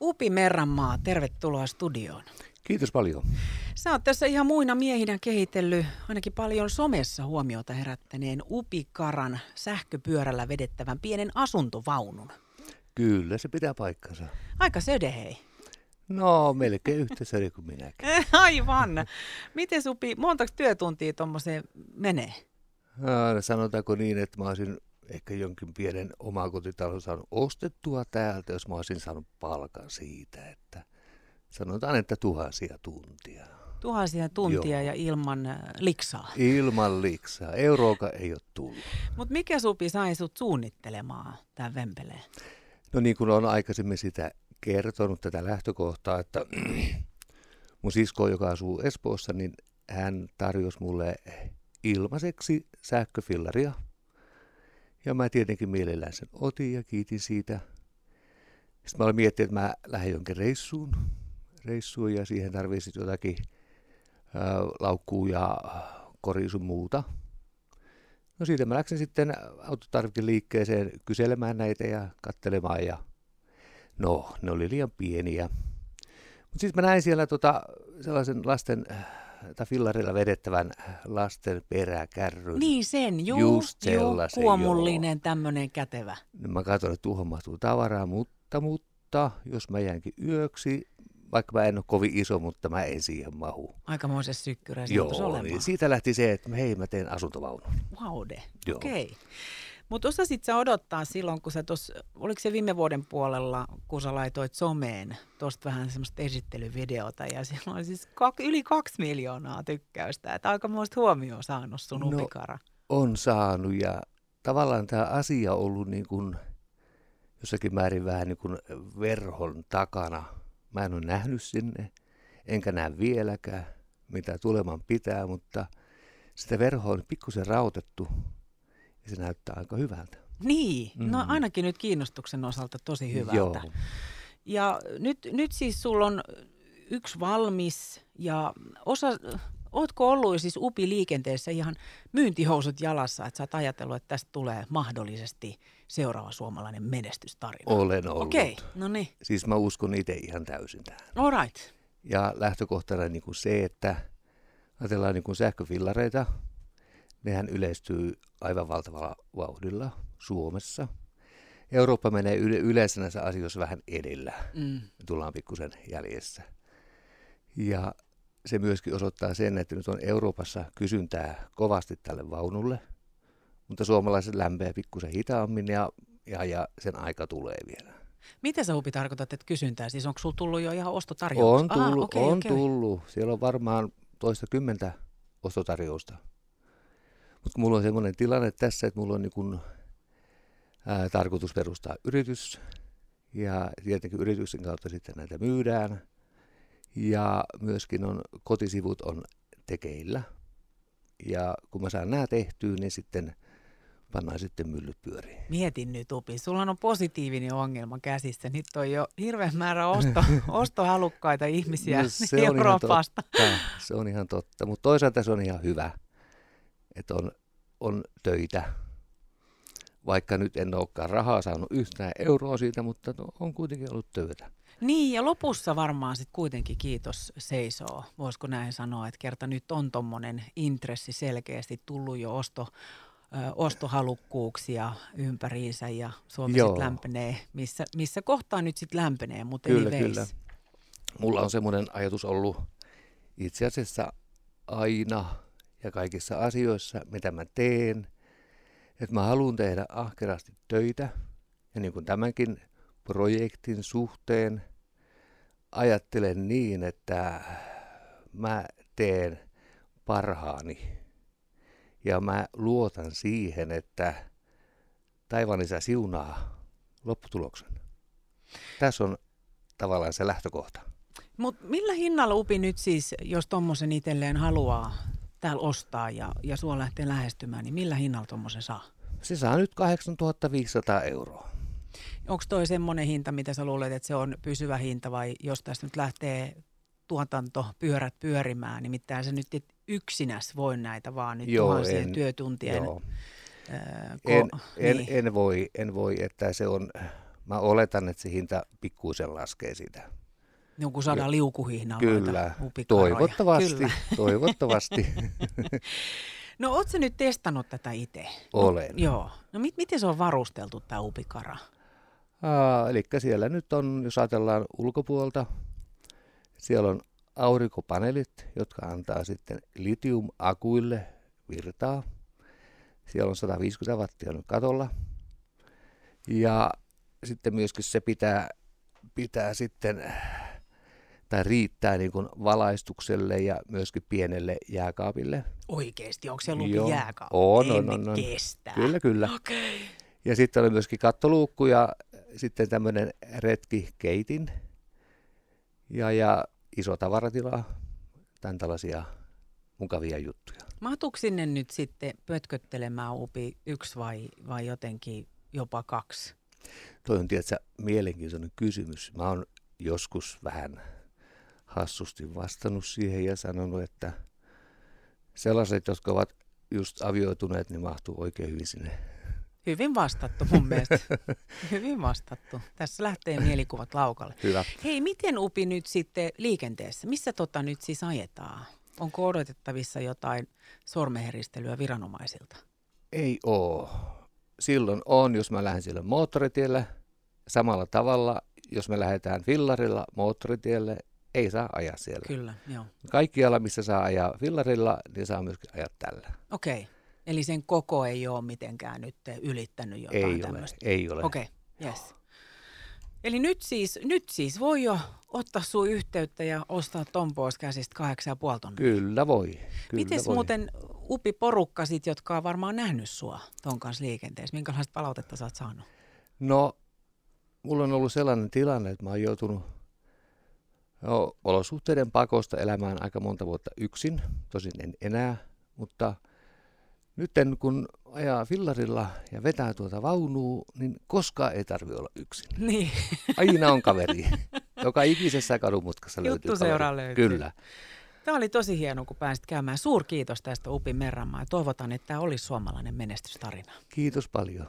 Upi Merranmaa, tervetuloa studioon. Kiitos paljon. Sä oot tässä ihan muina miehinä kehitellyt ainakin paljon somessa huomiota herättäneen Upikaran sähköpyörällä vedettävän pienen asuntovaunun. Kyllä, se pitää paikkansa. Aika söde hei. No, melkein yhtä söde kuin minäkin. Aivan. Miten Upi, montako työtuntia tuommoiseen menee? No, sanotaanko niin, että mä olisin ehkä jonkin pienen omakotitalon saanut ostettua täältä, jos mä olisin saanut palkan siitä, että sanotaan, että tuhansia tuntia. Tuhansia tuntia Joo. ja ilman äh, liksaa. Ilman liksaa. Euroakaan ei ole tullut. Mutta mikä Supi sai sut suunnittelemaan tämän Vempeleen? No niin kuin olen aikaisemmin sitä kertonut tätä lähtökohtaa, että mun sisko, joka asuu Espoossa, niin hän tarjosi mulle ilmaiseksi sähköfillaria – ja mä tietenkin mielellään sen otin ja kiitin siitä. Sitten mä olin miettinyt, että mä lähden jonkin reissuun, reissuun ja siihen tarvitsin jotakin ää, laukkuu ja korisun muuta. No siitä mä läksin sitten autotarvikeliikkeeseen kyselemään näitä ja katselemaan ja no, ne oli liian pieniä. Mutta sitten mä näin siellä tota, sellaisen lasten tai fillarilla vedettävän lasten peräkärryn. Niin sen, juu, Just juu kuomullinen tämmöinen kätevä. Niin mä katsoin, että tuohon mahtuu tavaraa, mutta, mutta jos mä jäänkin yöksi, vaikka mä en ole kovin iso, mutta mä en siihen mahu. Aikamoisen sykkyrä Joo, niin siitä lähti se, että hei mä teen asuntovaunun. Vaude, okei. Okay. Mutta osasit sä odottaa silloin, kun sä tuossa, oliko se viime vuoden puolella, kun sä laitoit someen tuosta vähän semmoista esittelyvideota ja siellä oli siis kak, yli kaksi miljoonaa tykkäystä. Että aika muista huomioon saanut sun no, upikara. on saanut ja tavallaan tämä asia on ollut niin kuin jossakin määrin vähän niin kuin verhon takana. Mä en ole nähnyt sinne, enkä näe vieläkään, mitä tuleman pitää, mutta sitä verhoa on pikkusen rautettu se näyttää aika hyvältä. Niin, mm. no ainakin nyt kiinnostuksen osalta tosi hyvältä. Joo. Ja nyt, nyt siis sulla on yksi valmis ja osa, ootko ollut siis UPI liikenteessä ihan myyntihousut jalassa, että sä oot ajatellut, että tästä tulee mahdollisesti seuraava suomalainen menestystarina? Olen ollut. Okei, okay, no niin. Siis mä uskon itse ihan täysin tähän. All right. Ja lähtökohtana niin kuin se, että ajatellaan niin kuin sähköfillareita, nehän yleistyy aivan valtavalla vauhdilla Suomessa. Eurooppa menee yle- yleensä näissä asioissa vähän edellä. Mm. Tullaan pikkusen jäljessä. Ja se myöskin osoittaa sen, että nyt on Euroopassa kysyntää kovasti tälle vaunulle, mutta suomalaiset lämpää pikkusen hitaammin ja, ja, ja sen aika tulee vielä. Mitä sä Upi tarkoitat, että kysyntää? Siis onko sulla tullut jo ihan ostotarjous? On tullut, Aha, okay, on okay. tullut. Siellä on varmaan toista kymmentä ostotarjousta. Mutta mulla on semmoinen tilanne tässä, että mulla on niin kun, ää, tarkoitus perustaa yritys ja tietenkin yrityksen kautta sitten näitä myydään. Ja myöskin on, kotisivut on tekeillä. Ja kun mä saan nämä tehtyä, niin sitten pannaan sitten myllyt pyöriin. Mietin nyt Upi, sulla on positiivinen ongelma käsissä. Nyt on jo hirveän määrä osto, ostohalukkaita ihmisiä no, se Euroopasta. On ihan totta. Se on ihan totta, mutta toisaalta se on ihan hyvä että on, on töitä. Vaikka nyt en olekaan rahaa saanut yhtään euroa siitä, mutta no, on kuitenkin ollut töitä. Niin, ja lopussa varmaan sitten kuitenkin kiitos seisoo. Voisiko näin sanoa, että kerta nyt on tuommoinen intressi selkeästi tullut jo osto, ö, ostohalukkuuksia ympäriinsä ja Suomi sitten lämpenee, missä, missä kohtaa nyt sitten lämpenee, mutta kyllä, kyllä. Mulla on semmoinen ajatus ollut itse asiassa aina – ja kaikissa asioissa, mitä mä teen, että mä haluan tehdä ahkerasti töitä ja niin kuin tämänkin projektin suhteen ajattelen niin, että mä teen parhaani ja mä luotan siihen, että taivaan isä siunaa lopputuloksen. Tässä on tavallaan se lähtökohta. Mutta millä hinnalla Upi nyt siis, jos tuommoisen itselleen haluaa täällä ostaa ja, ja sua lähtee lähestymään, niin millä hinnalla tuommoisen saa? Se saa nyt 8500 euroa. Onko toi semmoinen hinta, mitä sä luulet, että se on pysyvä hinta vai jos tässä nyt lähtee tuotantopyörät pyörimään, niin mitään se nyt yksinäs voi näitä vaan nyt joo, tuhansien en, työtuntien. Joo. Äh, ko- en, en, niin. en, voi, en voi, että se on, mä oletan, että se hinta pikkuisen laskee sitä. Joku saada liukuhihnaa Kyllä, toivottavasti, Kyllä. toivottavasti. no ootko nyt testannut tätä itse? Olen. No, joo. No mit, miten se on varusteltu tämä upikara? Aa, eli siellä nyt on, jos ajatellaan ulkopuolta, siellä on aurinkopaneelit, jotka antaa sitten litiumakuille virtaa. Siellä on 150 wattia nyt katolla. Ja sitten myöskin se pitää, pitää sitten, tai riittää niin kuin valaistukselle ja myöskin pienelle jääkaapille. Oikeesti, onko se lupi jääkaappi? On, on, on, on. Kestä. Kyllä, kyllä. Okay. Ja sitten oli myöskin kattoluukku ja sitten tämmöinen retkikeitin ja, ja iso tavaratila, tämän tällaisia mukavia juttuja. Mahtuuko sinne nyt sitten pötköttelemään upi yksi vai, vai jotenkin jopa kaksi? Toi on tietysti mielenkiintoinen kysymys. Mä oon joskus vähän hassusti vastannut siihen ja sanonut, että sellaiset, jotka ovat just avioituneet, niin mahtuu oikein hyvin sinne. Hyvin vastattu mun mielestä. Hyvin vastattu. Tässä lähtee mielikuvat laukalle. Hyvä. Hei, miten Upi nyt sitten liikenteessä? Missä tota nyt siis ajetaan? Onko odotettavissa jotain sormeheristelyä viranomaisilta? Ei oo. Silloin on, jos mä lähden sille moottoritielle samalla tavalla, jos me lähdetään fillarilla moottoritielle, ei saa ajaa siellä. Kyllä, joo. Kaikkialla, missä saa ajaa fillarilla, niin saa myöskin ajaa tällä. Okei. Okay. Eli sen koko ei ole mitenkään nyt ylittänyt jotain ei tämmöistä? Ole, ei ole. Okei, okay. yes. Eli nyt siis, nyt siis voi jo ottaa sun yhteyttä ja ostaa ton pois käsistä kahdeksan ja puoli tonnia. Kyllä voi. Kyllä Miten voi. muuten upi porukka sit, jotka on varmaan nähnyt sua ton kanssa liikenteessä? Minkälaista palautetta sä oot saanut? No, mulla on ollut sellainen tilanne, että mä oon joutunut jo, olosuhteiden pakosta elämään aika monta vuotta yksin. Tosin en enää, mutta nyt kun ajaa fillarilla ja vetää tuota vaunua, niin koskaan ei tarvi olla yksin. Niin. Aina on kaveri. Joka ikisessä kadumutkassa löytyy Juttu kaveri. löytyy. Kyllä. Tämä oli tosi hieno, kun pääsit käymään. Suur kiitos tästä Upin Merranmaa ja toivotan, että tämä olisi suomalainen menestystarina. Kiitos paljon.